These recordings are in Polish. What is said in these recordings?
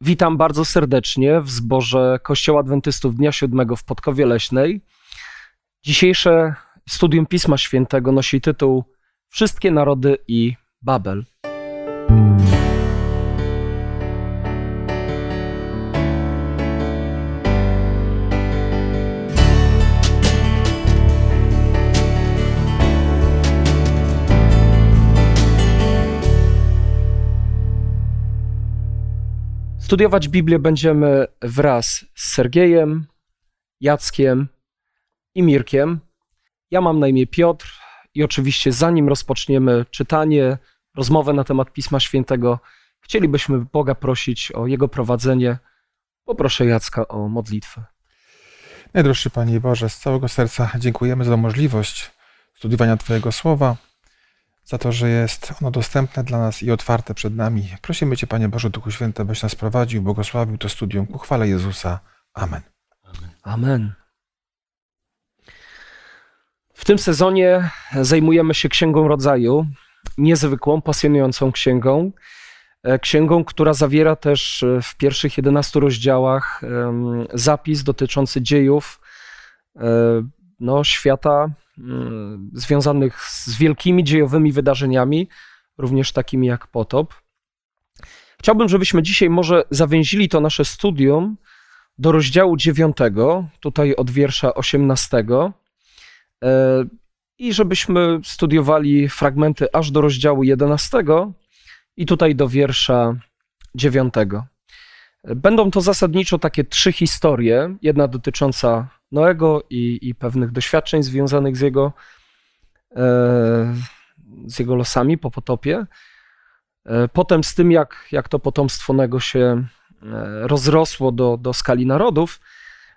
Witam bardzo serdecznie w zborze Kościoła Adwentystów Dnia Siódmego w Podkowie Leśnej. Dzisiejsze studium Pisma Świętego nosi tytuł Wszystkie narody i Babel. Studiować Biblię będziemy wraz z Sergiejem, Jackiem i Mirkiem. Ja mam na imię Piotr i oczywiście zanim rozpoczniemy czytanie, rozmowę na temat Pisma Świętego, chcielibyśmy Boga prosić o Jego prowadzenie. Poproszę Jacka o modlitwę. Najdroższy Panie Boże, z całego serca dziękujemy za możliwość studiowania Twojego Słowa, za to, że jest ono dostępne dla nas i otwarte przed nami. Prosimy Cię, Panie Boże, Duchu Święty, byś nas prowadził, błogosławił to studium ku Jezusa. Amen. Amen. W tym sezonie zajmujemy się Księgą Rodzaju, niezwykłą, pasjonującą księgą. E, księgą, która zawiera też e, w pierwszych 11 rozdziałach zapis dotyczący dziejów e, no, świata mm, związanych z wielkimi dziejowymi wydarzeniami, również takimi jak potop. Chciałbym, żebyśmy dzisiaj może zawęzili to nasze studium do rozdziału 9, tutaj od wiersza 18, i żebyśmy studiowali fragmenty aż do rozdziału 11 i tutaj do wiersza 9. Będą to zasadniczo takie trzy historie, jedna dotycząca Noego i, i pewnych doświadczeń związanych z jego, e, z jego losami po potopie. E, potem z tym, jak, jak to potomstwo Noego się e, rozrosło do, do skali narodów,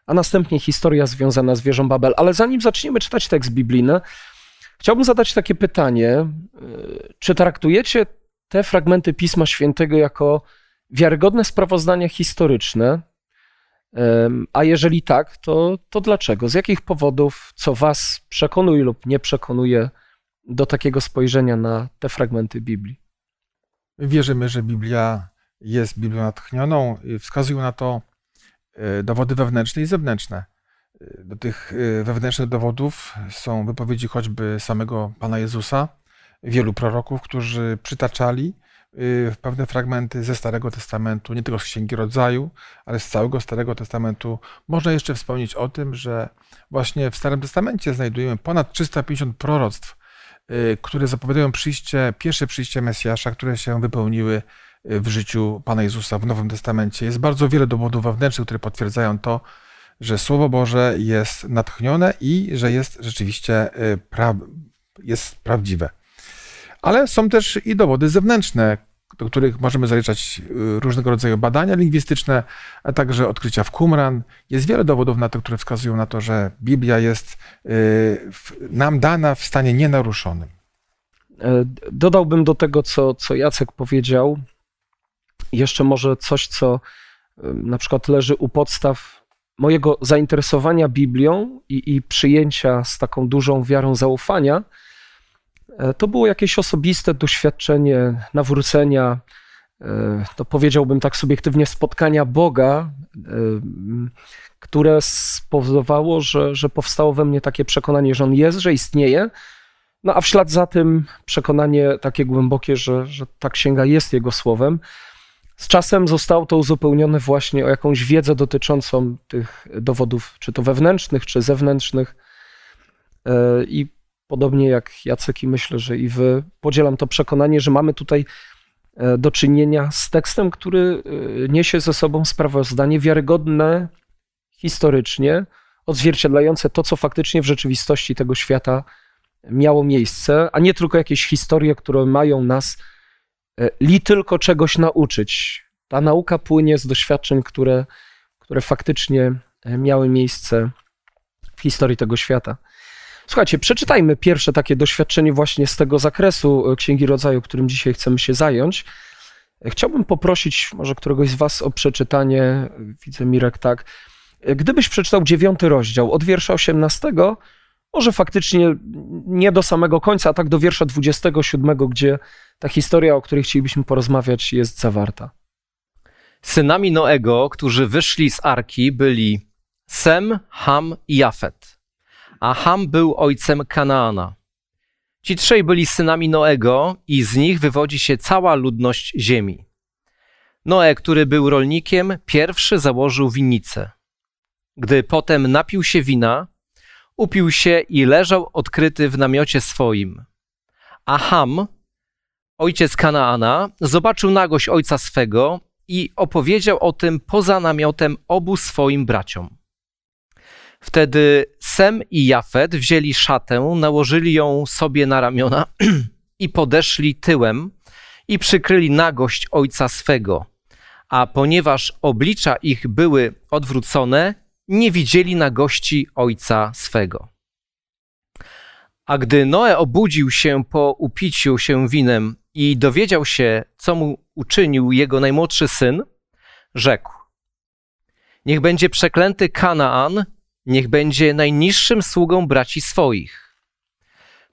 a następnie historia związana z wieżą Babel. Ale zanim zaczniemy czytać tekst biblijny, chciałbym zadać takie pytanie: czy traktujecie te fragmenty Pisma Świętego jako wiarygodne sprawozdania historyczne? A jeżeli tak, to, to dlaczego? Z jakich powodów, co Was przekonuje lub nie przekonuje do takiego spojrzenia na te fragmenty Biblii? Wierzymy, że Biblia jest Biblią natchnioną. Wskazują na to e, dowody wewnętrzne i zewnętrzne. E, do tych e, wewnętrznych dowodów są wypowiedzi choćby samego Pana Jezusa, wielu proroków, którzy przytaczali pewne fragmenty ze Starego Testamentu, nie tylko z Księgi Rodzaju, ale z całego Starego Testamentu. Można jeszcze wspomnieć o tym, że właśnie w Starym Testamencie znajdujemy ponad 350 proroctw, y, które zapowiadają przyjście, pierwsze przyjście Mesjasza, które się wypełniły y, w życiu Pana Jezusa w Nowym Testamencie. Jest bardzo wiele dowodów wewnętrznych, które potwierdzają to, że Słowo Boże jest natchnione i że jest rzeczywiście pra jest prawdziwe. Ale są też i dowody zewnętrzne, do których możemy zaliczać y, różnego rodzaju badania lingwistyczne, a także odkrycia w Qumran. Jest wiele dowodów na to, które wskazują na to, że Biblia jest y, nam dana w stanie nienaruszonym. E, dodałbym do tego, co, co Jacek powiedział, jeszcze może coś, co na przykład leży u podstaw mojego zainteresowania Biblią i, i przyjęcia z taką dużą wiarą zaufania – to było jakieś osobiste doświadczenie nawrócenia, e, to powiedziałbym tak subiektywnie, spotkania Boga, e, które spowodowało, że, że powstało we mnie takie przekonanie, że On jest, że istnieje. No a w ślad za tym przekonanie takie głębokie, że, że ta księga jest Jego słowem. Z czasem zostało to uzupełnione właśnie o jakąś wiedzę dotyczącą tych dowodów, czy to wewnętrznych, czy zewnętrznych. I podobnie jak Jacek i myślę, że i wy, podzielam to przekonanie, że mamy tutaj e, do czynienia z tekstem, który e, niesie ze sobą sprawozdanie wiarygodne historycznie, odzwierciedlające to, co faktycznie w rzeczywistości tego świata miało miejsce, a nie tylko jakieś historie, które mają nas e, li tylko czegoś nauczyć. Ta nauka płynie z doświadczeń, które, które faktycznie miały miejsce w historii tego świata. Słuchajcie, przeczytajmy pierwsze takie doświadczenie właśnie z tego zakresu e, Księgi Rodzaju, którym dzisiaj chcemy się zająć. E, chciałbym poprosić może któregoś z Was o przeczytanie, e, widzę Mirek tak, gdybyś przeczytał dziewiąty rozdział od wiersza 18, może faktycznie nie do samego końca, a tak do wiersza 27, gdzie ta historia, o której chcielibyśmy porozmawiać, jest zawarta. Synami Noego, którzy wyszli z arki, byli Sem, Ham i Jafet. A Ham był ojcem Kanaana. Ci trzej byli synami Noego i z nich wywodzi się cała ludność ziemi. Noe, który był rolnikiem, pierwszy założył winnicę. Gdy potem napił się wina, upił się i leżał odkryty w namiocie swoim. A Ham, ojciec Kanaana, zobaczył nagość ojca swego i opowiedział o tym poza namiotem obu swoim braciom. Wtedy Sem i Jafet wzięli szatę, nałożyli ją sobie na ramiona i podeszli tyłem i przykryli nagość ojca swego. A ponieważ oblicza ich były odwrócone, nie widzieli nagości ojca swego. A gdy Noe obudził się po upiciu się winem i dowiedział się, co mu uczynił jego najmłodszy syn, rzekł: Niech będzie przeklęty Kanaan, niech będzie najniższym sługą braci swoich.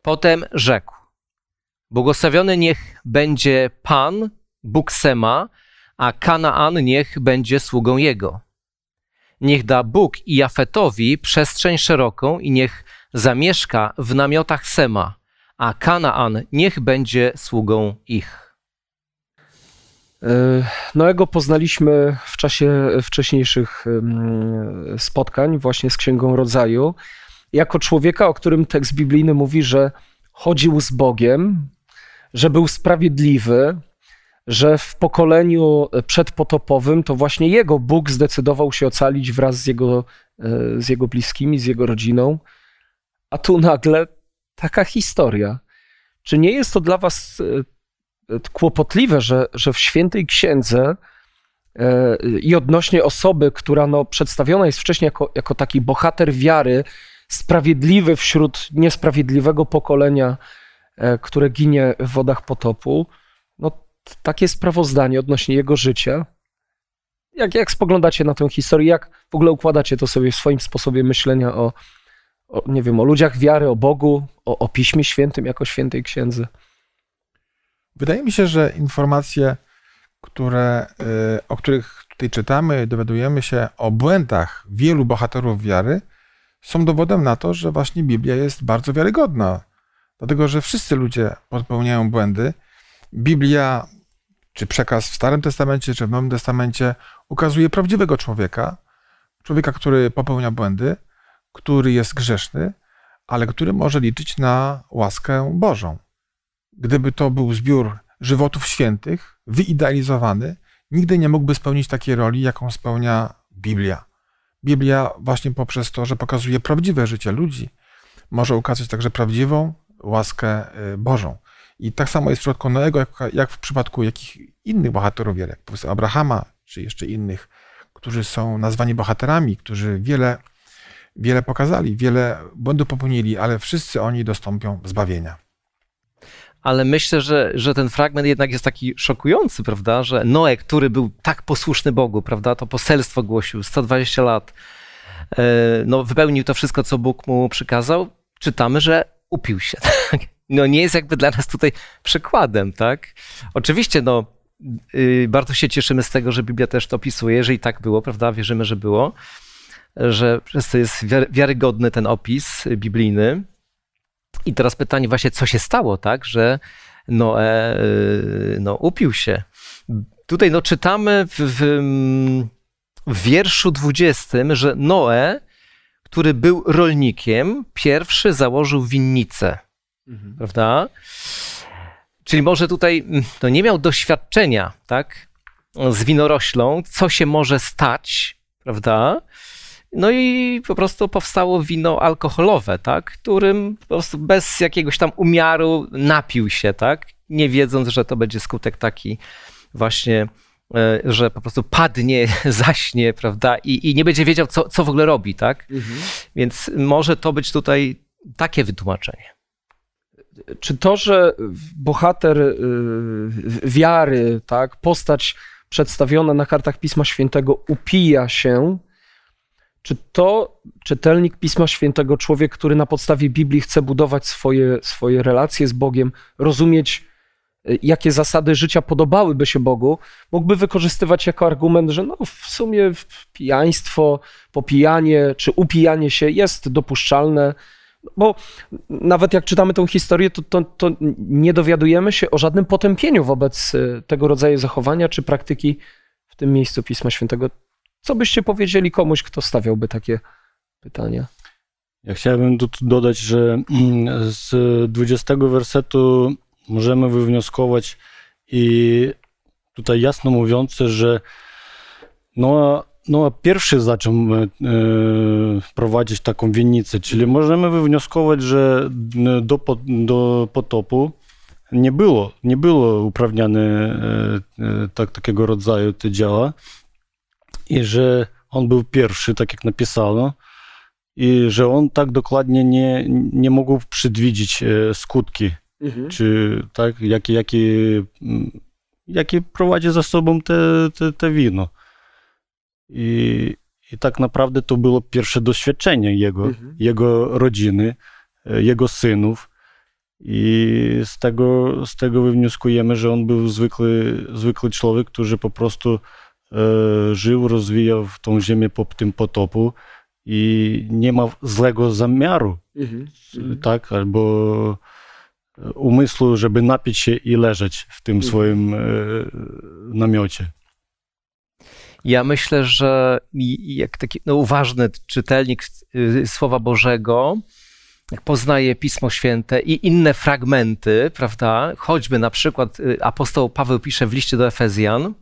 Potem rzekł: Błogosławiony niech będzie Pan, Bóg Sema, a Kanaan niech będzie sługą jego. Niech da Bóg i Jafetowi przestrzeń szeroką i niech zamieszka w namiotach Sema, a Kanaan niech będzie sługą ich. E, Noego poznaliśmy w czasie wcześniejszych spotkań właśnie z Księgą Rodzaju, jako człowieka, o którym tekst biblijny mówi, że chodził z Bogiem, że był sprawiedliwy, że w pokoleniu przedpotopowym to właśnie jego Bóg zdecydował się ocalić wraz z jego, e, z jego bliskimi, z jego rodziną. A tu nagle taka historia. Czy nie jest to dla was e, kłopotliwe, że, że w świętej księdze e, i odnośnie osoby, która no, przedstawiona jest wcześniej jako, jako taki bohater wiary, sprawiedliwy wśród niesprawiedliwego pokolenia, które ginie w wodach potopu, no takie sprawozdanie odnośnie jego życia. Jak, jak spoglądacie na tę historię, jak w ogóle układacie to sobie w swoim sposobie myślenia o, o nie wiem, o ludziach wiary, o Bogu, o, o Piśmie Świętym jako świętej księdze? Wydaje mi się, że informacje, które, y, o których tutaj czytamy, dowiadujemy się o błędach wielu bohaterów wiary, są dowodem na to, że właśnie Biblia jest bardzo wiarygodna. Dlatego, że wszyscy ludzie popełniają błędy. Biblia czy przekaz w Starym Testamencie, czy w Nowym Testamencie ukazuje prawdziwego człowieka, człowieka, który popełnia błędy, który jest grzeszny, ale który może liczyć na łaskę Bożą. Gdyby to był zbiór żywotów świętych, wyidealizowany, nigdy nie mógłby spełnić takiej roli, jaką spełnia Biblia. Biblia właśnie poprzez to, że pokazuje prawdziwe życie ludzi, może ukazać także prawdziwą łaskę y, Bożą. I tak samo jest w przypadku Noego, jak, w przypadku jakich innych bohaterów wiele, jak powiedzmy Abrahama, czy jeszcze innych, którzy są nazwani bohaterami, którzy wiele, wiele pokazali, wiele błędów popełnili, ale wszyscy oni dostąpią zbawienia. Ale myślę, że, że ten fragment jednak jest taki szokujący, prawda? Że Noe, który był tak posłuszny Bogu, prawda? To poselstwo głosił 120 lat, e, no, wypełnił to wszystko, co Bóg mu przykazał. Czytamy, że upił się. Tak? no nie jest jakby dla nas tutaj przykładem, tak? Oczywiście, no yy, bardzo się cieszymy z tego, że Biblia też to opisuje, że i tak było, prawda? Wierzymy, że było, że przez to jest wiarygodny ten opis biblijny. I teraz pytanie właśnie, co się stało, tak? Że Noe yy, no, upił się. Tutaj no, czytamy w, w, w wierszu 20, że Noe, który był rolnikiem, pierwszy założył winnicę mhm. prawda? Czyli może tutaj no nie miał doświadczenia, tak, z winoroślą, co się może stać, prawda? No i po prostu powstało wino alkoholowe, tak, którym po prostu bez jakiegoś tam umiaru napił się, tak, nie wiedząc, że to będzie skutek taki właśnie, e, że po prostu padnie, zaśnie, prawda, i, i nie będzie wiedział, co, co w ogóle robi, tak. Mhm. Więc może to być tutaj takie wytłumaczenie czy to, że bohater y, wiary, tak, postać przedstawiona na kartach Pisma Świętego upija się, czy to czytelnik Pisma Świętego, człowiek, który na podstawie Biblii chce budować swoje, swoje relacje z Bogiem, rozumieć y, jakie zasady życia podobałyby się Bogu, mógłby wykorzystywać jako argument, że no w sumie pijaństwo, popijanie czy upijanie się jest dopuszczalne, bo nawet jak czytamy tę historię, to, to, to nie dowiadujemy się o żadnym potępieniu wobec y, tego rodzaju zachowania czy praktyki w tym miejscu Pisma Świętego. Co byście powiedzieli komuś, kto stawiałby takie pytania? Ja chciałbym tu dodać, że mm, z 20 wersetu możemy wywnioskować i tutaj jasno mówiące, że Noa, Noa pierwszy zaczął e, prowadzić taką winnicę, czyli możemy wywnioskować, że do, do potopu nie było, nie było uprawniane e, tak, takiego rodzaju te działa i że on był pierwszy, tak jak napisano, i że on tak dokładnie nie, nie mógł przewidzieć skutki, mhm. czy tak, jakie, jakie, jakie prowadzi za sobą te, te, te wino. I, I tak naprawdę to było pierwsze doświadczenie jego, mhm. jego rodziny, jego synów. I z tego, z tego wywnioskujemy, że on był zwykły, zwykły człowiek, który po prostu e, żył, rozwijał tą ziemię po tym potopu i nie ma złego zamiaru, mhm. tak, albo umysłu, żeby napić się i leżeć w tym mhm. swoim e, namiocie. Ja myślę, że jak taki no, uważny czytelnik y, Słowa Bożego, poznaje Pismo Święte i inne fragmenty, prawda, choćby na przykład y, apostoł Paweł pisze w liście do Efezjan,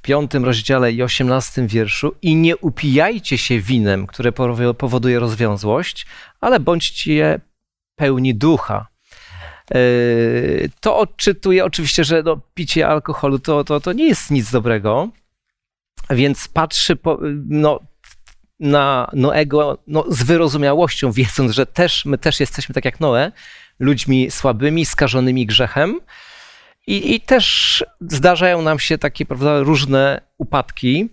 w piątym rozdziale i osiemnastym wierszu i nie upijajcie się winem, które powoduje rozwiązłość, ale bądźcie pełni ducha. Yy, to odczytuje oczywiście, że no, picie alkoholu to, to, to nie jest nic dobrego, więc patrzy po, no, na Noego no, z wyrozumiałością, wiedząc, że też my też jesteśmy tak jak Noe, ludźmi słabymi, skażonymi grzechem, i, I, też zdarzają nam się takie prawda, różne upadki.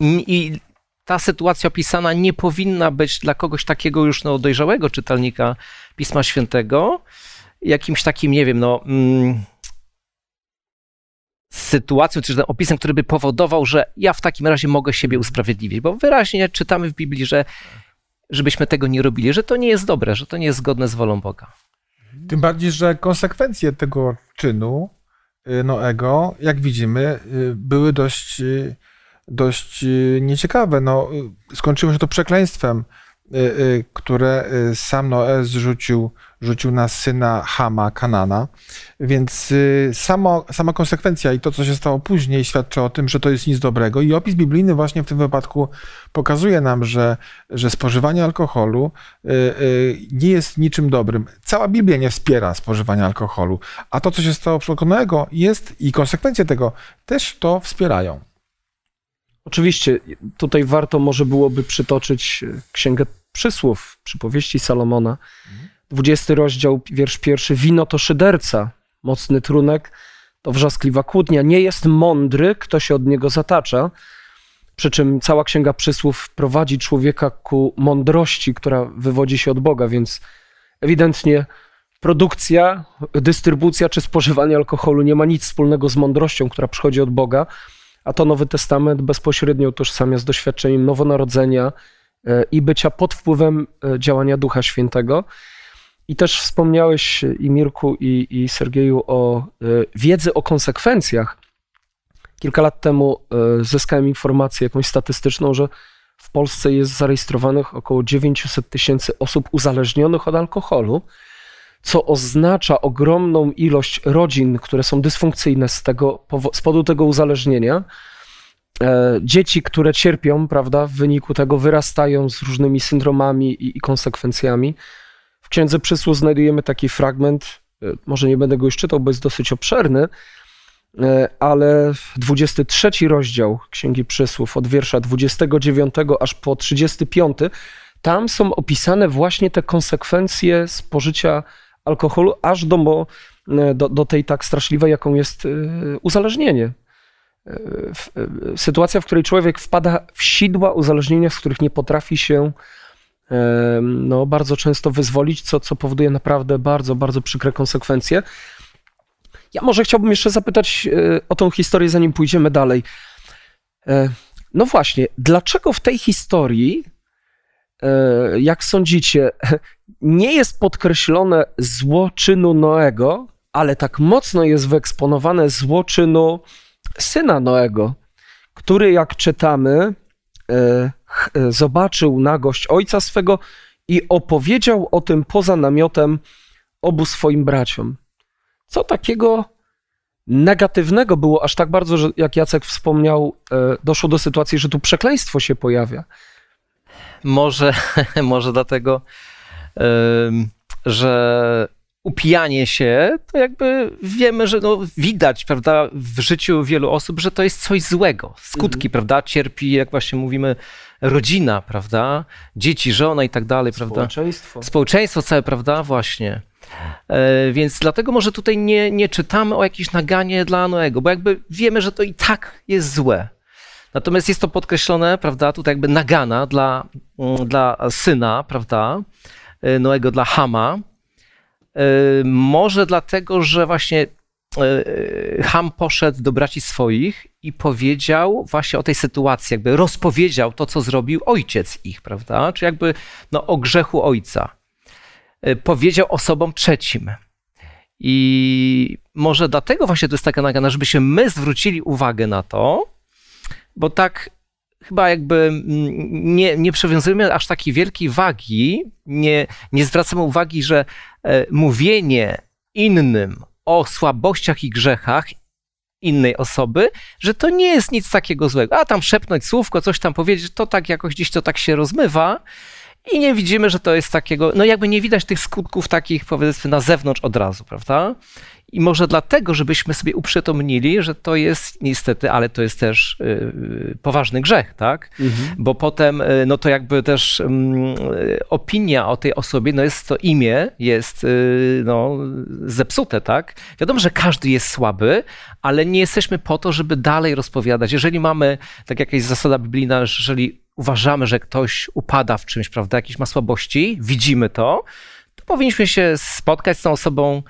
I ta sytuacja opisana nie powinna być dla kogoś takiego już no, dojrzałego czytelnika Pisma Świętego jakimś takim, nie wiem, no. Mm, sytuacją, czy opisem, który by powodował, że ja w takim razie mogę siebie usprawiedliwić, bo wyraźnie czytamy w Biblii, że żebyśmy tego nie robili, że to nie jest dobre, że to nie jest zgodne z wolą Boga. Tym bardziej, że konsekwencje tego czynu y, Noego, jak widzimy, y, były dość, y, dość nieciekawe. No, skończyło się to przekleństwem, które sam Noe zrzucił, rzucił na syna Hama, Kanana. Więc samo, sama konsekwencja i to, co się stało później, świadczy o tym, że to jest nic dobrego. I opis biblijny właśnie w tym wypadku pokazuje nam, że, że spożywanie alkoholu y, y, nie jest niczym dobrym. Cała Biblia nie wspiera spożywania alkoholu, a to, co się stało Noego, jest i konsekwencje tego też to wspierają. Oczywiście, tutaj warto może byłoby przytoczyć y, Księgę Przysłów, przypowieści Salomona. 20 rozdział, wiersz pierwszy. Wino to szyderca, mocny trunek to wrzaskliwa kłótnia. Nie jest mądry, kto się od niego zatacza. Przy czym cała księga przysłów prowadzi człowieka ku mądrości, która wywodzi się od Boga, więc ewidentnie produkcja, dystrybucja czy spożywanie alkoholu nie ma nic wspólnego z mądrością, która przychodzi od Boga, a to Nowy Testament bezpośrednio utożsamia z doświadczeniem nowonarodzenia e, i bycia pod wpływem e, działania Ducha Świętego. I też wspomniałeś i Mirku, i, i Sergeju o e, wiedzy o konsekwencjach. Kilka lat temu e, zyskałem informację jakąś statystyczną, że w Polsce jest zarejestrowanych około 900 tysięcy osób uzależnionych od alkoholu, co oznacza ogromną ilość rodzin, które są dysfunkcyjne z, tego, z powodu tego uzależnienia. E, dzieci, które cierpią, prawda, w wyniku tego wyrastają z różnymi syndromami i, i konsekwencjami. W Księdze Przysłu znajdujemy taki fragment, e, może nie będę go już czytał, bo jest dosyć obszerny, E, ale 23 rozdział Księgi Przysłów od wiersza 29 aż po 35, tam są opisane właśnie te konsekwencje spożycia alkoholu aż do, e, do, do tej tak straszliwej, jaką jest uzależnienie. Sytuacja, w której człowiek wpada w sidła uzależnienia, z których nie potrafi się no, bardzo często wyzwolić, co, co powoduje naprawdę bardzo, bardzo przykre konsekwencje. Ja może chciałbym jeszcze zapytać e, o tą historię, zanim pójdziemy dalej. E, No właśnie, dlaczego w tej historii, e, jak sądzicie, nie jest podkreślone zło czynu Noego, ale tak mocno jest wyeksponowane zło czynu syna Noego, który, jak czytamy, zobaczył nagość ojca swego i opowiedział o tym poza namiotem obu swoim braciom. Co takiego negatywnego było aż tak bardzo, że jak Jacek wspomniał, e, doszło do sytuacji, że tu przekleństwo się pojawia. Może, może dlatego, że upijanie się, to jakby wiemy, że no, widać, prawda, w życiu wielu osób, że to jest coś złego. Skutki, prawda, cierpi, jak właśnie mówimy, rodzina, prawda, dzieci, żona i tak dalej, prawda. Społeczeństwo. Społeczeństwo całe, prawda, właśnie. E, więc dlatego może tutaj nie, nie czytamy o jakimś naganie dla Noego, bo jakby wiemy, że to i tak jest złe. Natomiast jest to podkreślone, prawda, tutaj jakby nagana dla, mm, dla syna, prawda, e, Noego, dla Hama. E, Może dlatego, że właśnie e, Ham poszedł do braci swoich i powiedział właśnie o tej sytuacji, jakby rozpowiedział to, co zrobił ojciec ich, prawda? Czy jakby no, o grzechu ojca. E, Powiedział osobom trzecim. I może dlatego właśnie to jest taka nagana, żebyśmy my zwrócili uwagę na to, bo tak chyba jakby mm, nie, nie przywiązujemy aż takiej wielkiej wagi, nie, nie zwracamy uwagi, że e, mówienie innym o słabościach i grzechach innej osoby, że to nie jest nic takiego złego. A tam szepnąć słówko, coś tam powiedzieć, to tak jakoś gdzieś to tak się rozmywa i nie widzimy, że to jest takiego, no jakby nie widać tych skutków takich powiedzmy na zewnątrz od razu, prawda? I może dlatego, żebyśmy sobie uprzytomnili, że to jest niestety, ale to jest też yy, poważny grzech, tak? Bo potem, y, no to jakby też mm, y, opinia o tej osobie, no jest to imię, jest y, no, zepsute, tak? Wiadomo, że każdy jest słaby, ale nie jesteśmy po to, żeby dalej rozpowiadać. Jeżeli mamy, tak jakaś zasada biblijna, że jeżeli uważamy, że ktoś upada w czymś, prawda, jakieś ma słabości, widzimy to, to powinniśmy się spotkać z tą osobą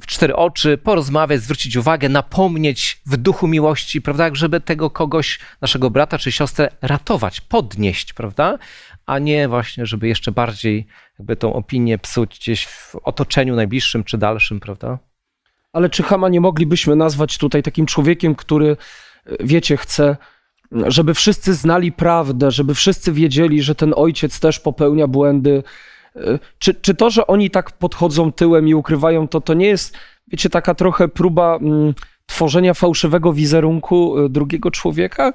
w cztery oczy, porozmawiać, zwrócić uwagę, napomnieć w duchu miłości, prawda, żeby tego kogoś, naszego brata czy siostrę ratować, podnieść, prawda, a nie właśnie, żeby jeszcze bardziej jakby tą opinię psuć gdzieś w otoczeniu najbliższym czy dalszym, prawda. Ale czy Hama nie moglibyśmy nazwać tutaj takim człowiekiem, który, wiecie, chce, żeby wszyscy znali prawdę, żeby wszyscy wiedzieli, że ten ojciec też popełnia błędy? Czy, czy to, że oni tak podchodzą tyłem i ukrywają to, to nie jest, wiecie, taka trochę próba mm, tworzenia fałszywego wizerunku e, drugiego człowieka?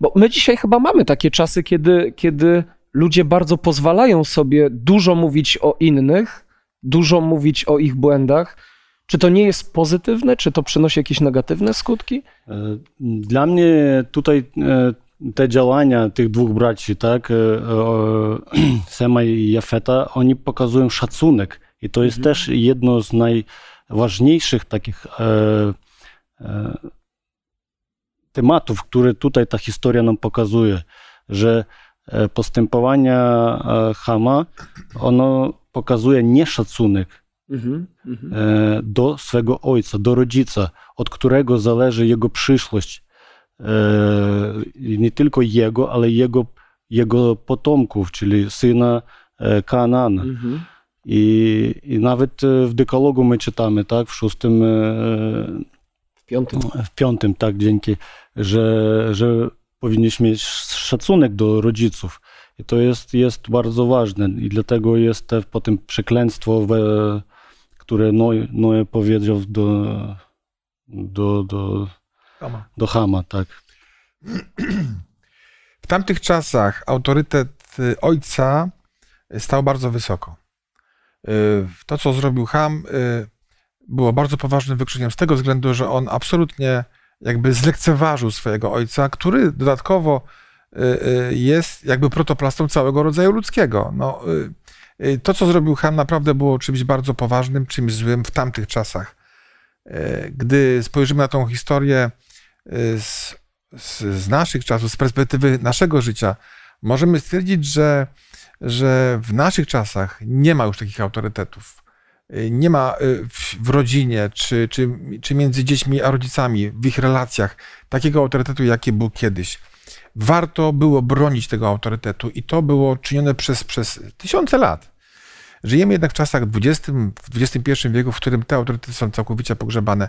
Bo my dzisiaj chyba mamy takie czasy, kiedy, kiedy ludzie bardzo pozwalają sobie dużo mówić o innych, dużo mówić o ich błędach. Czy to nie jest pozytywne? Czy to przynosi jakieś negatywne skutki? E, Dla mnie tutaj e, te działania tych dwóch braci, tak, e, e, Sema i Jafeta, oni pokazują szacunek. I to jest też jedno z najważniejszych takich e, tematów, które tutaj ta historia nam pokazuje, że postępowania Hama, ono pokazuje nieszacunek Mhm, mhm. do swego ojca, do rodzica, od którego zależy jego przyszłość. I nie tylko jego, ale jego, jego potomków, czyli syna e, Kanana. Mhm. I, I nawet e, w dekalogu my czytamy, tak, w szóstym, e, W piątym. w piątym, tak, dzięki, że, że powinniśmy mieć szacunek do rodziców. I to jest, jest bardzo ważne i dlatego jest te potem przeklęstwo, we, które Noe, Noe powiedział do, do, do, Toma. do Hama, tak. W tamtych czasach autorytet y, ojca stał bardzo wysoko. Y, To, co zrobił Ham, y, było bardzo poważnym wykrzeniem z tego względu, że on absolutnie jakby zlekceważył swojego ojca, który dodatkowo y, y, jest jakby protoplastą całego rodzaju ludzkiego. No, y, y, to, co zrobił Ham, naprawdę było czymś bardzo poważnym, czymś złym w tamtych czasach. Y, Gdy spojrzymy na tą historię y, z, z, z naszych czasów, z perspektywy naszego życia, możemy stwierdzić, że, że w naszych czasach nie ma już takich autorytetów. nie ma y, w, w rodzinie, czy, czy, czy między dziećmi a rodzicami, w ich relacjach, takiego autorytetu, jaki był kiedyś. Warto było bronić tego autorytetu i to było czynione przez, przez tysiące lat. Żyjemy jednak w czasach XX, w XXI wieku, w którym te autorytety są całkowicie pogrzebane.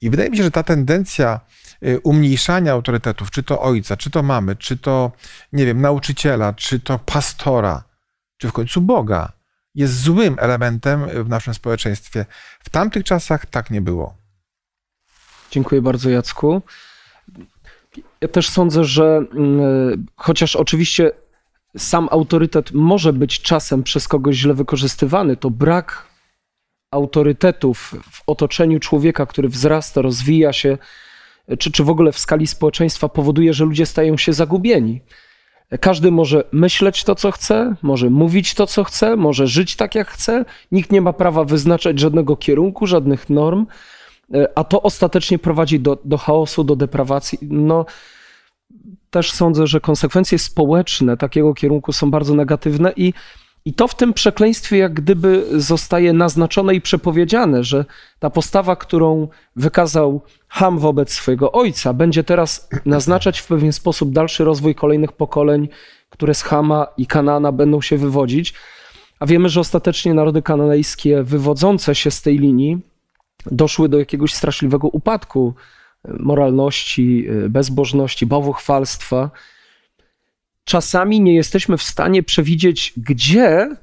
I wydaje mi się, że ta tendencja y, umniejszania autorytetów, czy to ojca, czy to mamy, czy to, nie wiem, nauczyciela, czy to pastora, czy w końcu Boga, jest złym elementem w naszym społeczeństwie. W tamtych czasach tak nie było. Dziękuję bardzo, Jacku. Ja też sądzę, że mm, chociaż oczywiście sam autorytet może być czasem przez kogoś źle wykorzystywany, to brak autorytetów w otoczeniu człowieka, który wzrasta, rozwija się, czy, czy w ogóle w skali społeczeństwa powoduje, że ludzie stają się zagubieni. Każdy może myśleć to, co chce, może mówić to, co chce, może żyć tak, jak chce. Nikt nie ma prawa wyznaczać żadnego kierunku, żadnych norm, a to ostatecznie prowadzi do, do chaosu, do deprawacji. No, też sądzę, że konsekwencje społeczne takiego kierunku są bardzo negatywne i, i to w tym przekleństwie jak gdyby zostaje naznaczone i przepowiedziane, że ta postawa, którą wykazał Ham wobec swojego ojca, będzie teraz naznaczać w pewien sposób dalszy rozwój kolejnych pokoleń, które z Hama i Kanana będą się wywodzić. A wiemy, że ostatecznie narody kananejskie wywodzące się z tej linii doszły do jakiegoś straszliwego upadku moralności, bezbożności, bałwochwalstwa. Czasami nie jesteśmy w stanie przewidzieć, gdzie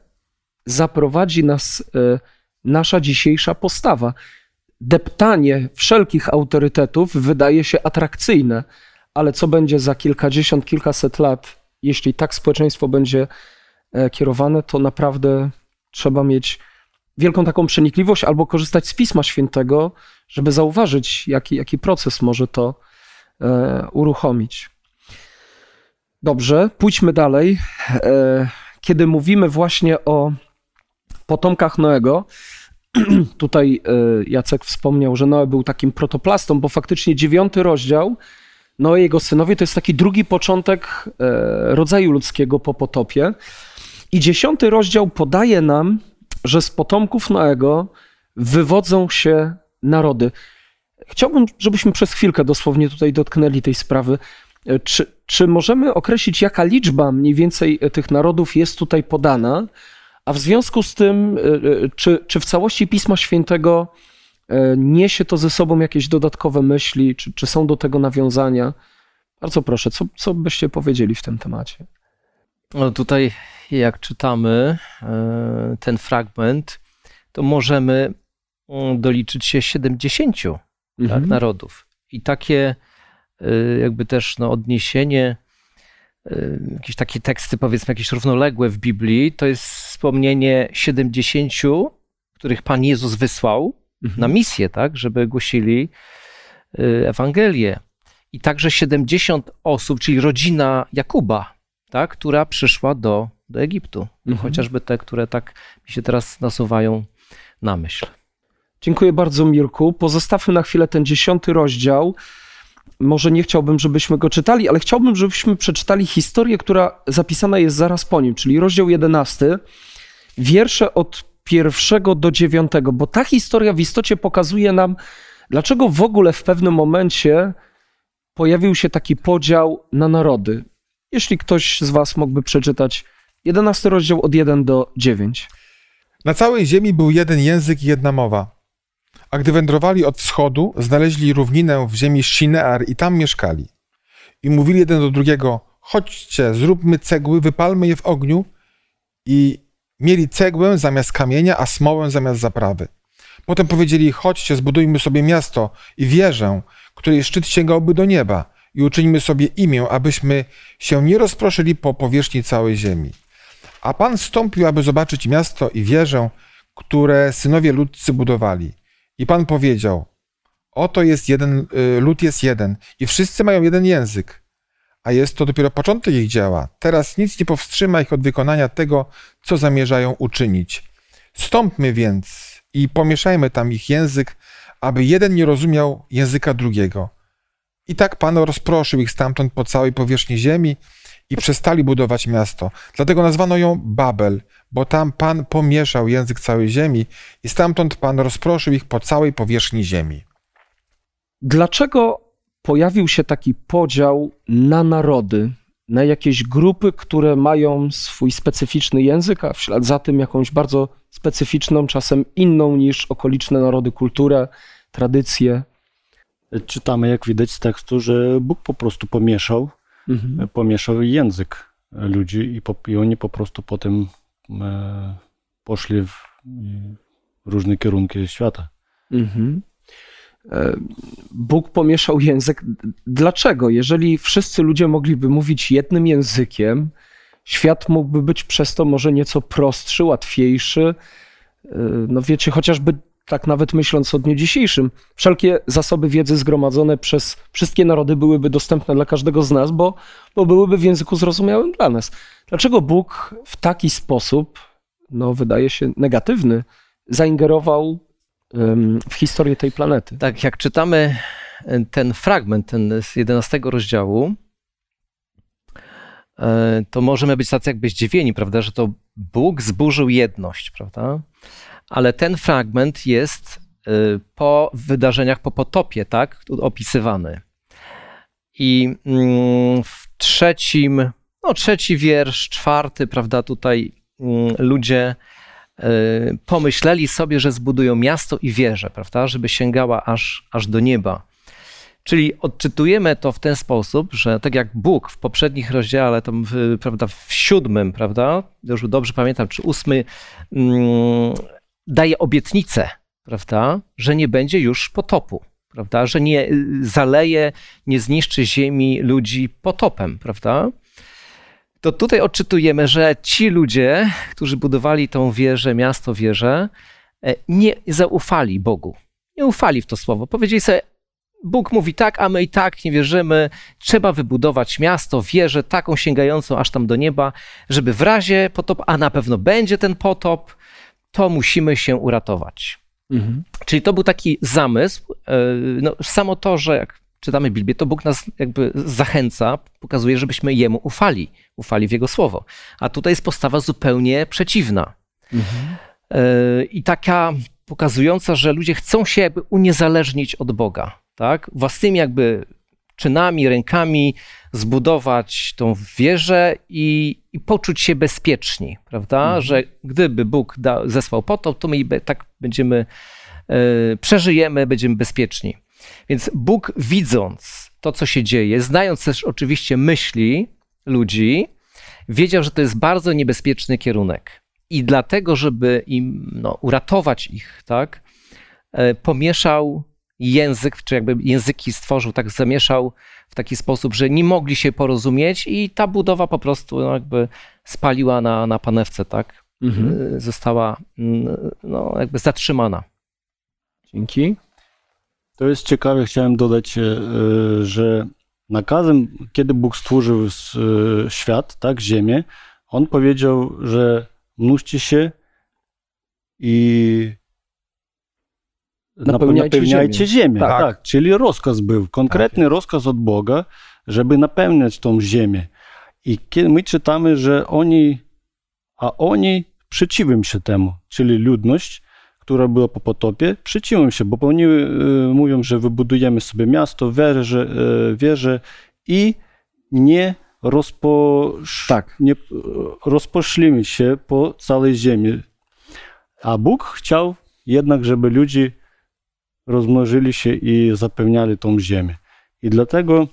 zaprowadzi nas e, nasza dzisiejsza postawa. Deptanie wszelkich autorytetów wydaje się atrakcyjne, ale co będzie za kilkadziesiąt, kilkaset lat, jeśli tak społeczeństwo będzie e, kierowane, to naprawdę trzeba mieć wielką taką przenikliwość albo korzystać z Pisma Świętego, żeby zauważyć, jaki, jaki proces może to e, uruchomić. Dobrze, pójdźmy dalej. E, kiedy mówimy właśnie o potomkach Noego, tutaj e, Jacek wspomniał, że Noe był takim protoplastą, bo faktycznie dziewiąty rozdział Noe i jego synowie to jest taki drugi początek e, rodzaju ludzkiego po potopie. I dziesiąty rozdział podaje nam, że z potomków Noego wywodzą się narody. Chciałbym, żebyśmy przez chwilkę dosłownie tutaj dotknęli tej sprawy. Czy, czy możemy określić, jaka liczba mniej więcej tych narodów jest tutaj podana? A w związku z tym, e, e, czy, czy w całości Pisma Świętego e, niesie to ze sobą jakieś dodatkowe myśli, czy, czy są do tego nawiązania? Bardzo proszę, co, co byście powiedzieli w tym temacie? No tutaj, jak czytamy ten fragment, to możemy doliczyć się 70 mhm. tak, narodów. I takie jakby też no, odniesienie Y, jakieś takie teksty, powiedzmy, jakieś równoległe w Biblii, to jest wspomnienie 70, których Pan Jezus wysłał mhm. na misję, tak, żeby głosili y, Ewangelię. I także 70 osób, czyli rodzina Jakuba, tak, która przyszła do, do Egiptu. Mhm. Chociażby te, które tak mi się teraz nasuwają na myśl. Dziękuję bardzo, Mirku. Pozostawmy na chwilę ten dziesiąty rozdział może nie chciałbym, żebyśmy go czytali, ale chciałbym, żebyśmy przeczytali historię, która zapisana jest zaraz po nim, czyli rozdział 11, wiersze od pierwszego do dziewiątego, bo ta historia w istocie pokazuje nam, dlaczego w ogóle w pewnym momencie pojawił się taki podział na narody. Jeśli ktoś z Was mógłby przeczytać 11 rozdział od 1 do 9. Na całej ziemi był jeden język i jedna mowa. A gdy wędrowali od wschodu, znaleźli równinę w ziemi Shinear i tam mieszkali. I mówili jeden do drugiego, chodźcie, zróbmy cegły, wypalmy je w ogniu i mieli cegłę zamiast kamienia, a smołę zamiast zaprawy. Potem powiedzieli, chodźcie, zbudujmy sobie miasto i wieżę, której szczyt sięgałby do nieba i uczynimy sobie imię, abyśmy się nie rozproszyli po powierzchni całej ziemi. A Pan stąpił, aby zobaczyć miasto i wieżę, które synowie ludcy budowali. I Pan powiedział: Oto jest jeden, y, lud jest jeden i wszyscy mają jeden język, a jest to dopiero początek ich dzieła. Teraz nic nie powstrzyma ich od wykonania tego, co zamierzają uczynić. Stąpmy więc i pomieszajmy tam ich język, aby jeden nie rozumiał języka drugiego. I tak Pan rozproszył ich stamtąd po całej powierzchni ziemi i przestali budować miasto. Dlatego nazwano ją Babel, bo tam Pan pomieszał język całej ziemi i stamtąd Pan rozproszył ich po całej powierzchni ziemi. Dlaczego pojawił się taki podział na narody, na jakieś grupy, które mają swój specyficzny język, a w ślad za tym jakąś bardzo specyficzną, czasem inną niż okoliczne narody kulturę, tradycje? Czytamy, jak widać z tekstu, że Bóg po prostu pomieszał, Mhm. pomieszał język ludzi i, po, i oni po prostu potem e, poszli w w różne kierunki świata. Mhm. E, Bóg pomieszał język. Dlaczego? Jeżeli wszyscy ludzie mogliby mówić jednym językiem, świat mógłby być przez to może nieco prostszy, łatwiejszy. E, No wiecie, chociażby tak nawet myśląc o dniu dzisiejszym, wszelkie zasoby wiedzy zgromadzone przez wszystkie narody byłyby dostępne dla każdego z nas, bo, bo byłyby w języku zrozumiałym dla nas. Dlaczego Bóg w taki sposób, no wydaje się negatywny, zaingerował em, w historię tej planety? Tak, jak czytamy e, ten fragment ten z 11 rozdziału, e, to możemy być tacy jakby zdziwieni, prawda, że to Bóg zburzył jedność, prawda? Ale ten fragment jest e, po wydarzeniach po potopie, tak, opisywany. I mm, w trzecim, no trzeci wiersz, czwarty, prawda, tutaj mm, ludzie e, pomyśleli sobie, że zbudują miasto i wieżę, prawda, żeby sięgała aż, aż do nieba. Czyli odczytujemy to w ten sposób, że tak jak Bóg w poprzednich rozdziale, tam w, prawda, w siódmym, prawda, już dobrze pamiętam, czy ósmy, mm, daje obietnicę, prawda, że nie będzie już potopu, prawda, że nie y, zaleje, nie zniszczy ziemi ludzi potopem, prawda. To tutaj odczytujemy, że ci ludzie, którzy budowali tą wieżę, miasto, wieżę, e, nie zaufali Bogu. Nie ufali w to słowo. Powiedzieli sobie, Bóg mówi tak, a my i tak nie wierzymy. Trzeba wybudować miasto, wieżę taką sięgającą aż tam do nieba, żeby w razie potop, a na pewno będzie ten potop, to musimy się uratować. Mhm. Czyli to był taki zamysł. e, No, samo to, że jak czytamy Biblię, to Bóg nas jakby zachęca, pokazuje, żebyśmy Jemu ufali, ufali w Jego słowo. A tutaj jest postawa zupełnie przeciwna. Mhm. E, I taka pokazująca, że ludzie chcą się jakby uniezależnić od Boga, tak? Własnymi jakby czynami, rękami zbudować tą wieżę i, i poczuć się bezpieczni, prawda? Mhm. Że gdyby Bóg da, zesłał potop, to my be- tak będziemy, e, przeżyjemy, będziemy bezpieczni. Więc Bóg widząc to, co się dzieje, znając też oczywiście myśli ludzi, wiedział, że to jest bardzo niebezpieczny kierunek. I dlatego, żeby im no, uratować ich, tak, e, pomieszał język, czy jakby języki stworzył, tak zamieszał w taki sposób, że nie mogli się porozumieć i ta budowa po prostu no, jakby spaliła na, na panewce, tak, Mhm. E, została mm, no, jakby zatrzymana. Dzięki. To jest ciekawe, chciałem dodać, e, że nakazem, kiedy Bóg stworzył e, świat, tak, ziemię, On powiedział, że mnóżcie się i Napełniajcie napełniajcie ziemię. Tak. Tak. czyli rozkaz był, konkretny rozkaz od Boga, żeby napełniać tą ziemię. I kiedy my czytamy, że oni, a oni przeciwią się temu, czyli ludność, która była po potopie, przeciwią się, bo oni e, mówią, że wybudujemy sobie miasto, wieże, e, wieże i nie, rozposz... Tak. nie rozposzlimy się po całej ziemi. A Bóg chciał jednak, żeby ludzie rozmnożyli się i zapełniali tą ziemię. I dlatego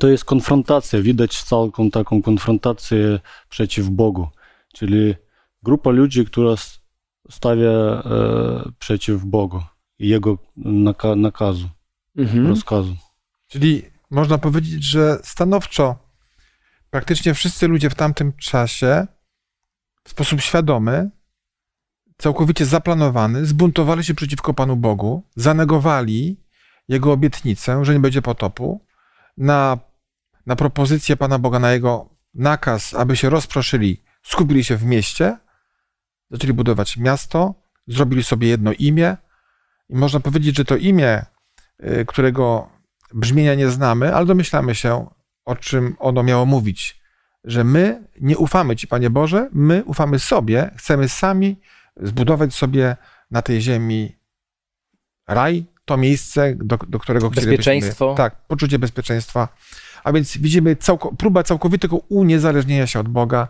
to jest konfrontacja, widać całką taką konfrontację przeciw Bogu, czyli grupa ludzi, która stawia e, przeciw Bogu i Jego naka- nakazu, Mhm. rozkazu. Czyli można powiedzieć, że stanowczo praktycznie wszyscy ludzie w tamtym czasie w sposób świadomy, całkowicie zaplanowany, zbuntowali się przeciwko Panu Bogu, zanegowali Jego obietnicę, że nie będzie potopu, na, na propozycję Pana Boga, na Jego nakaz, aby się rozproszyli, skupili się w mieście, zaczęli budować miasto, zrobili sobie jedno imię i można powiedzieć, że to imię, y, którego brzmienia nie znamy, ale domyślamy się, o czym ono miało mówić. że my nie ufamy Ci, Panie Boże, my ufamy sobie, chcemy sami zbudować sobie na tej ziemi raj, to miejsce, do, do którego. Bezpieczeństwo. Tak, poczucie bezpieczeństwa. A więc widzimy całko, próba całkowitego uniezależnienia się od Boga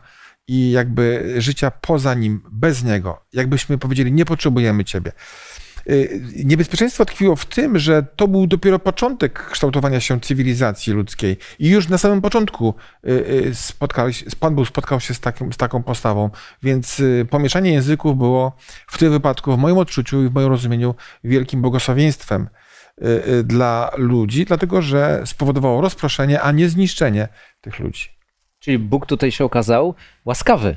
i jakby życia poza Nim, bez Niego. Jakbyśmy powiedzieli, nie potrzebujemy Ciebie. Y, Niebezpieczeństwo tkwiło w tym, że to był dopiero początek kształtowania się cywilizacji ludzkiej i już na samym początku y, y, spotkałeś, Pan Bóg spotkał się z, takim, z taką postawą, więc pomieszanie języków było w tym wypadku, w moim odczuciu i w moim rozumieniu, wielkim błogosławieństwem dla ludzi, dlatego że spowodowało rozproszenie, a nie zniszczenie tych ludzi. Czyli Bóg tutaj się okazał łaskawy.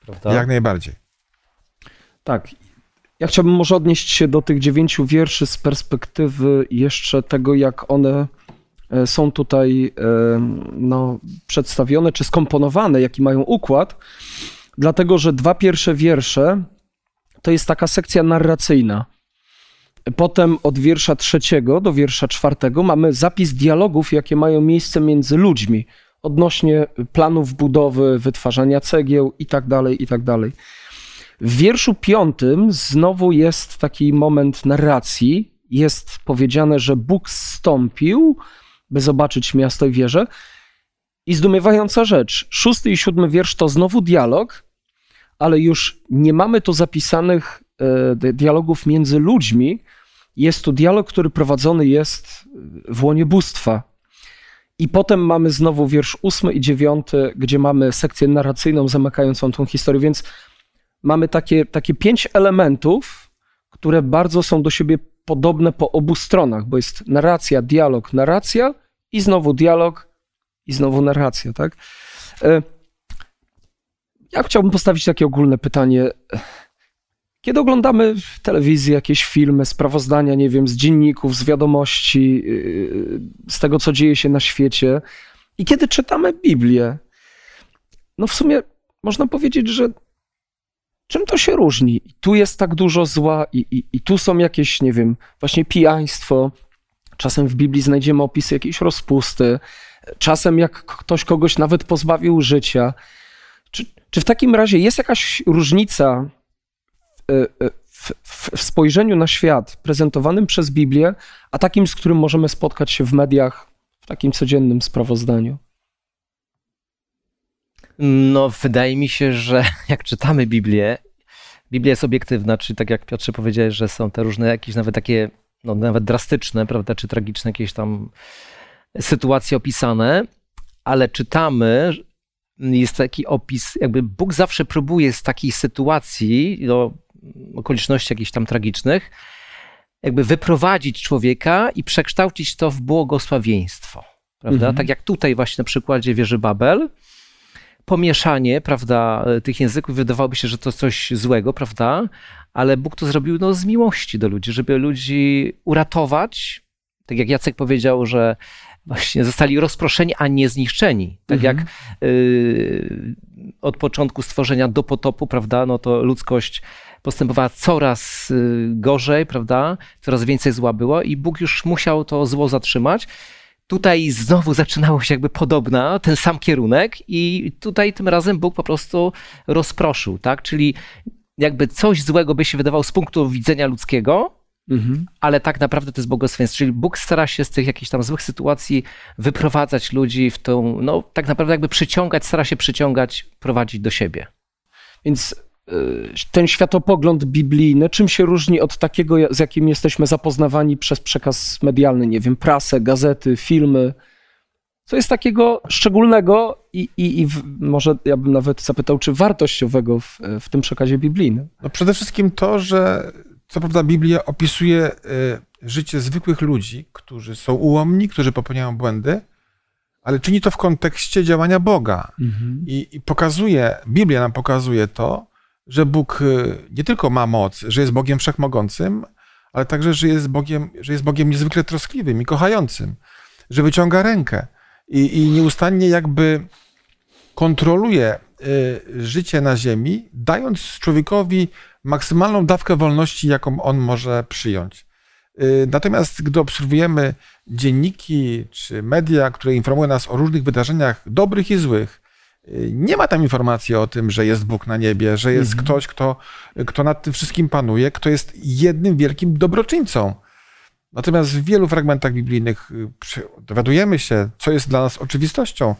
Prawda? Jak najbardziej. Tak. Ja chciałbym może odnieść się do tych dziewięciu wierszy z perspektywy jeszcze tego, jak one e, są tutaj e, no, przedstawione czy skomponowane, jaki mają układ. Dlatego, że dwa pierwsze wiersze to jest taka sekcja narracyjna. Potem od wiersza trzeciego do wiersza czwartego mamy zapis dialogów, jakie mają miejsce między ludźmi odnośnie planów budowy, wytwarzania cegieł i tak dalej, i tak dalej. W wierszu piątym znowu jest taki moment narracji. Jest powiedziane, że Bóg zstąpił, by zobaczyć miasto i wieżę. I zdumiewająca rzecz, szósty i siódmy wiersz to znowu dialog, ale już nie mamy tu zapisanych e, di- dialogów między ludźmi. Jest tu dialog, który prowadzony jest w łonie bóstwa. I potem mamy znowu wiersz ósmy i dziewiąty, gdzie mamy sekcję narracyjną zamykającą tą historię, więc mamy takie, takie pięć elementów, które bardzo są do siebie podobne po obu stronach, bo jest narracja, dialog, narracja i znowu dialog i znowu narracja, tak? E, Ja chciałbym postawić takie ogólne pytanie. Kiedy oglądamy w telewizji jakieś filmy, sprawozdania, nie wiem, z dzienników, z wiadomości, yy, z tego, co dzieje się na świecie, i kiedy czytamy Biblię, no w sumie można powiedzieć, że czym to się różni? I tu jest tak dużo zła, i, i, i tu są jakieś, nie wiem, właśnie pijaństwo. Czasem w Biblii znajdziemy opisy jakiejś rozpusty. Czasem jak ktoś kogoś nawet pozbawił życia. Czy, czy w takim razie jest jakaś różnica e, e, w, w, w spojrzeniu na świat prezentowanym przez Biblię, a takim, z którym możemy spotkać się w mediach, w takim codziennym sprawozdaniu? No, wydaje mi się, że jak czytamy Biblię, Biblia jest obiektywna, czyli tak jak Piotrze powiedziałeś, że są te różne jakieś nawet takie, no nawet drastyczne, prawda, czy tragiczne jakieś tam sytuacje opisane, ale czytamy, jest taki opis, jakby Bóg zawsze próbuje z takiej sytuacji, no, okoliczności jakichś tam tragicznych, jakby wyprowadzić człowieka i przekształcić to w błogosławieństwo. Prawda? Mhm. Tak jak tutaj właśnie na przykładzie wieży Babel, pomieszanie, prawda, tych języków wydawałoby się, że to coś złego, prawda, ale Bóg to zrobił no, z miłości do ludzi, żeby ludzi uratować. Tak jak Jacek powiedział, że właśnie zostali rozproszeni, a nie zniszczeni. Tak Mhm. jak y, od początku stworzenia do potopu, prawda, no to ludzkość postępowała coraz y, gorzej, prawda, coraz więcej zła było i Bóg już musiał to zło zatrzymać. Tutaj znowu zaczynało się jakby podobna, ten sam kierunek i tutaj tym razem Bóg po prostu rozproszył, tak, czyli jakby coś złego by się wydawało z punktu widzenia ludzkiego, Mhm. ale tak naprawdę to jest błogosławieństwo. Czyli Bóg stara się z tych jakichś tam złych sytuacji wyprowadzać ludzi w tą, no tak naprawdę jakby przyciągać, stara się przyciągać, prowadzić do siebie. Więc ten światopogląd biblijny, czym się różni od takiego, z jakim jesteśmy zapoznawani przez przekaz medialny, nie wiem, prasę, gazety, filmy? Co jest takiego szczególnego i, i, i w, może ja bym nawet zapytał, czy wartościowego w, w tym przekazie biblijnym? No przede wszystkim to, że co prawda Biblia opisuje y, życie zwykłych ludzi, którzy są ułomni, którzy popełniają błędy, ale czyni to w kontekście działania Boga. I, I pokazuje, Biblia nam pokazuje to, że Bóg y, nie tylko ma moc, że jest Bogiem wszechmogącym, ale także, że jest Bogiem, że jest Bogiem niezwykle troskliwym i kochającym, że wyciąga rękę i, i nieustannie jakby kontroluje y, życie na ziemi, dając człowiekowi maksymalną dawkę wolności, jaką on może przyjąć. Y, Natomiast gdy obserwujemy dzienniki czy media, które informują nas o różnych wydarzeniach dobrych i złych, nie ma tam informacji o tym, że jest Bóg na niebie, że jest Mhm. ktoś, kto, kto nad tym wszystkim panuje, kto jest jednym wielkim dobroczyńcą. Natomiast w wielu fragmentach biblijnych y, dowiadujemy się, co jest dla nas oczywistością,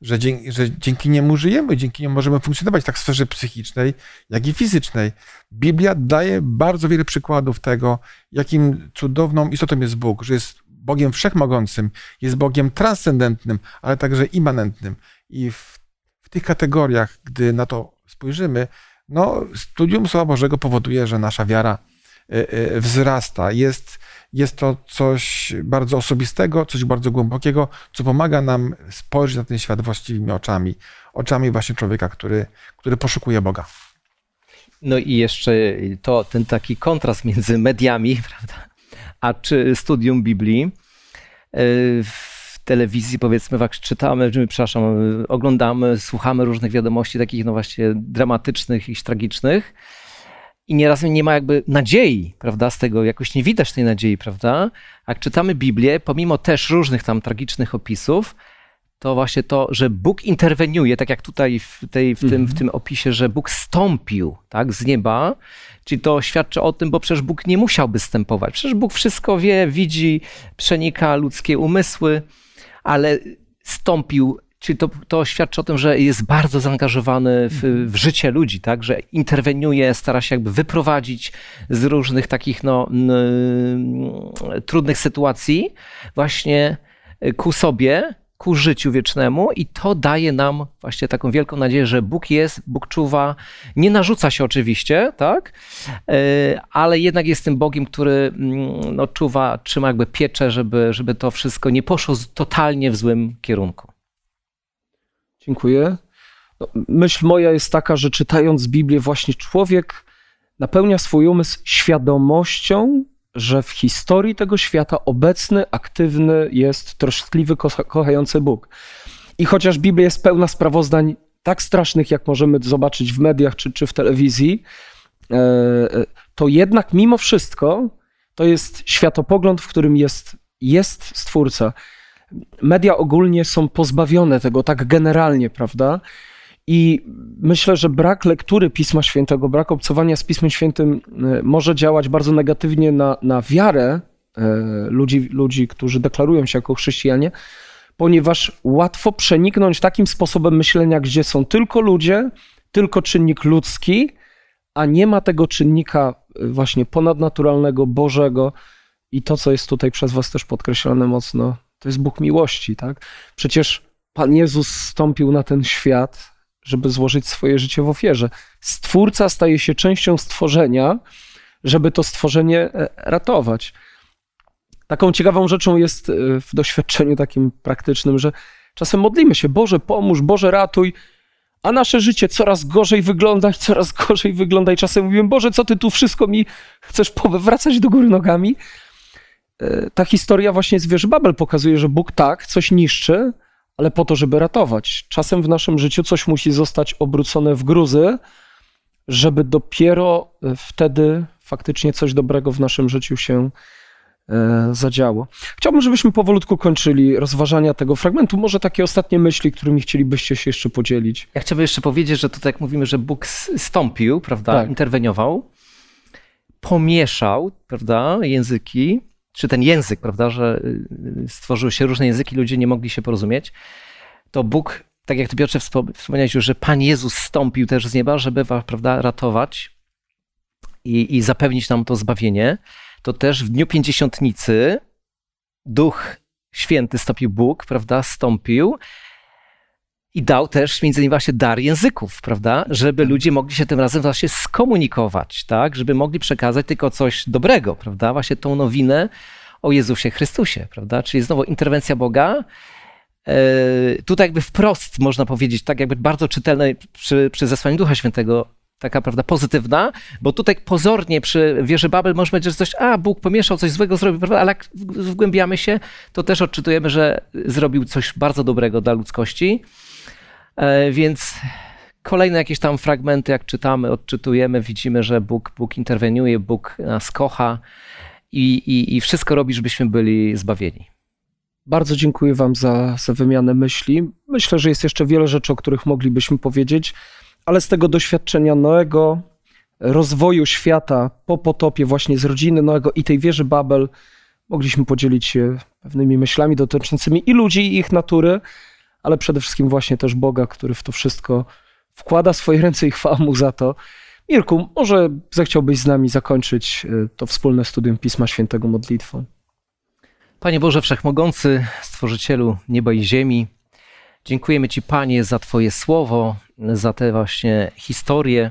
że dzięki, że dzięki niemu żyjemy, dzięki niemu możemy funkcjonować tak w sferze psychicznej, jak i fizycznej. Biblia daje bardzo wiele przykładów tego, jakim cudowną istotą jest Bóg, że jest Bogiem wszechmogącym, jest Bogiem transcendentnym, ale także immanentnym. I w tych kategoriach, gdy na to spojrzymy, no, studium Słowa Bożego powoduje, że nasza wiara y, y, wzrasta. Jest, jest to coś bardzo osobistego, coś bardzo głębokiego, co pomaga nam spojrzeć na ten świat właściwymi oczami. Oczami właśnie człowieka, który, który poszukuje Boga. No i jeszcze to, ten taki kontrast między mediami, prawda, a czy studium Biblii. W telewizji powiedzmy, czytamy, czy, przepraszam, oglądamy, słuchamy różnych wiadomości takich no właśnie dramatycznych i tragicznych i nieraz nie ma jakby nadziei, prawda, z tego jakoś nie widać tej nadziei, prawda. Jak czytamy Biblię, pomimo też różnych tam tragicznych opisów, to właśnie to, że Bóg interweniuje, tak jak tutaj w, tej, w, tym, w tym opisie, że Bóg stąpił tak, z nieba, czyli to świadczy o tym, bo przecież Bóg nie musiałby stępować. Przecież Bóg wszystko wie, widzi, przenika ludzkie umysły, ale stąpił, czyli to, to świadczy o tym, że jest bardzo zaangażowany w, w życie ludzi, tak, że interweniuje, stara się jakby wyprowadzić z różnych takich no, n- trudnych sytuacji właśnie ku sobie, ku życiu wiecznemu i to daje nam właśnie taką wielką nadzieję, że Bóg jest, Bóg czuwa, nie narzuca się oczywiście, tak, E, ale jednak jest tym Bogiem, który mm, no, czuwa, trzyma jakby pieczę, żeby, żeby to wszystko nie poszło totalnie w złym kierunku. Dziękuję. No, myśl moja jest taka, że czytając Biblię, właśnie człowiek napełnia swój umysł świadomością, że w historii tego świata obecny, aktywny jest troszczliwy, kocha- kochający Bóg. I chociaż Biblia jest pełna sprawozdań tak strasznych, jak możemy zobaczyć w mediach czy, czy w telewizji, e, e, to jednak mimo wszystko to jest światopogląd, w którym jest, jest Stwórca. Media ogólnie są pozbawione tego tak generalnie, prawda? I myślę, że brak lektury Pisma Świętego, brak obcowania z Pismem Świętym e, może działać bardzo negatywnie na, na wiarę e, ludzi, ludzi, którzy deklarują się jako chrześcijanie, ponieważ łatwo przeniknąć takim sposobem myślenia, gdzie są tylko ludzie, tylko czynnik ludzki, a nie ma tego czynnika e, właśnie ponadnaturalnego, Bożego i to, co jest tutaj przez was też podkreślone mocno, to jest Bóg miłości, tak? Przecież Pan Jezus stąpił na ten świat, żeby złożyć swoje życie w ofierze. Stwórca staje się częścią stworzenia, żeby to stworzenie e, ratować. Taką ciekawą rzeczą jest e, w doświadczeniu takim praktycznym, że czasem modlimy się, Boże pomóż, Boże ratuj, a nasze życie coraz gorzej wygląda coraz gorzej wygląda i czasem mówimy, Boże, co Ty tu wszystko mi chcesz powywracać do góry nogami? E, Ta historia właśnie z wieży Babel pokazuje, że Bóg tak, coś niszczy, ale po to, żeby ratować. Czasem w naszym życiu coś musi zostać obrócone w gruzy, żeby dopiero e, wtedy faktycznie coś dobrego w naszym życiu się e, zadziało. Chciałbym, żebyśmy powolutku kończyli rozważania tego fragmentu. Może takie ostatnie myśli, którymi chcielibyście się jeszcze podzielić. Ja chciałbym jeszcze powiedzieć, że tutaj jak mówimy, że Bóg stąpił, prawda, Tak. interweniował, pomieszał, prawda, języki, czy ten język, prawda, że y, stworzyły się różne języki, ludzie nie mogli się porozumieć, to Bóg, tak jak ty Piotrze wspo- wspomniałeś już, że Pan Jezus stąpił też z nieba, żeby, prawda, ratować i, i zapewnić nam to zbawienie, to też w dniu pięćdziesiątnicy Duch Święty stąpił Bóg, prawda, stąpił i dał też między innymi właśnie dar języków, prawda, żeby ludzie mogli się tym razem właśnie skomunikować, tak, żeby mogli przekazać tylko coś dobrego, prawda, właśnie tą nowinę o Jezusie Chrystusie, prawda, czyli znowu interwencja Boga, E, tutaj jakby wprost można powiedzieć, tak jakby bardzo czytelne przy, przy zesłaniu Ducha Świętego, taka prawda pozytywna, bo tutaj pozornie przy wieży Babel może być, że coś, a Bóg pomieszał, coś złego zrobił, prawda? ale jak wgłębiamy się, to też odczytujemy, że zrobił coś bardzo dobrego dla ludzkości. E, Więc kolejne jakieś tam fragmenty, jak czytamy, odczytujemy, widzimy, że Bóg, Bóg interweniuje, Bóg nas kocha i, i, i wszystko robi, żebyśmy byli zbawieni. Bardzo dziękuję Wam za, za wymianę myśli. Myślę, że jest jeszcze wiele rzeczy, o których moglibyśmy powiedzieć, ale z tego doświadczenia Noego, rozwoju świata po potopie, właśnie z rodziny Noego i tej wieży Babel, mogliśmy podzielić się pewnymi myślami dotyczącymi i ludzi, i ich natury, ale przede wszystkim właśnie też Boga, który w to wszystko wkłada swoje ręce i chwała Mu za to. Mirku, może zechciałbyś z nami zakończyć y, to wspólne studium Pisma Świętego modlitwą. Panie Boże Wszechmogący, Stworzycielu nieba i ziemi, dziękujemy Ci, Panie, za Twoje słowo, za te właśnie historie,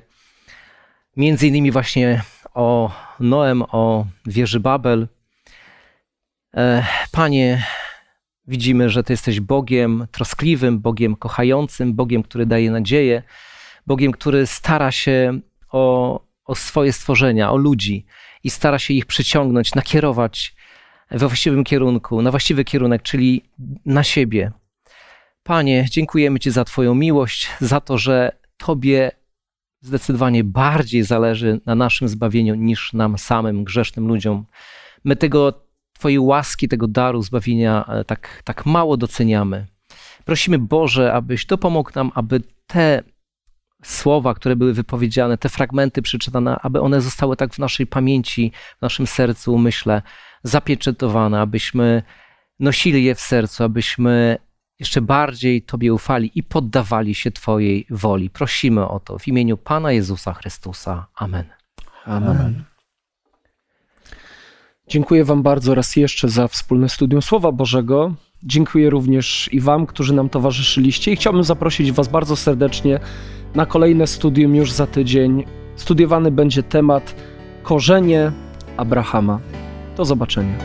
między innymi właśnie o Noem, o wieży Babel. E, Panie, widzimy, że Ty jesteś Bogiem troskliwym, Bogiem kochającym, Bogiem, który daje nadzieję, Bogiem, który stara się o, o swoje stworzenia, o ludzi i stara się ich przyciągnąć, nakierować we właściwym kierunku, na właściwy kierunek, czyli na siebie. Panie, dziękujemy Ci za Twoją miłość, za to, że Tobie zdecydowanie bardziej zależy na naszym zbawieniu niż nam samym, grzesznym ludziom. My tego Twojej łaski, tego daru zbawienia e, tak, tak mało doceniamy. Prosimy Boże, abyś dopomógł nam, aby te słowa, które były wypowiedziane, te fragmenty przeczytane, aby one zostały tak w naszej pamięci, w naszym sercu, myślę, zapieczętowane, abyśmy nosili je w sercu, abyśmy jeszcze bardziej Tobie ufali i poddawali się Twojej woli. Prosimy o to w imieniu Pana Jezusa Chrystusa. Amen. Amen. Dziękuję Wam bardzo raz jeszcze za wspólne studium Słowa Bożego. Dziękuję również i Wam, którzy nam towarzyszyliście i chciałbym zaprosić Was bardzo serdecznie na kolejne studium już za tydzień. Studiowany będzie temat korzenie Abrahama. Do zobaczenia.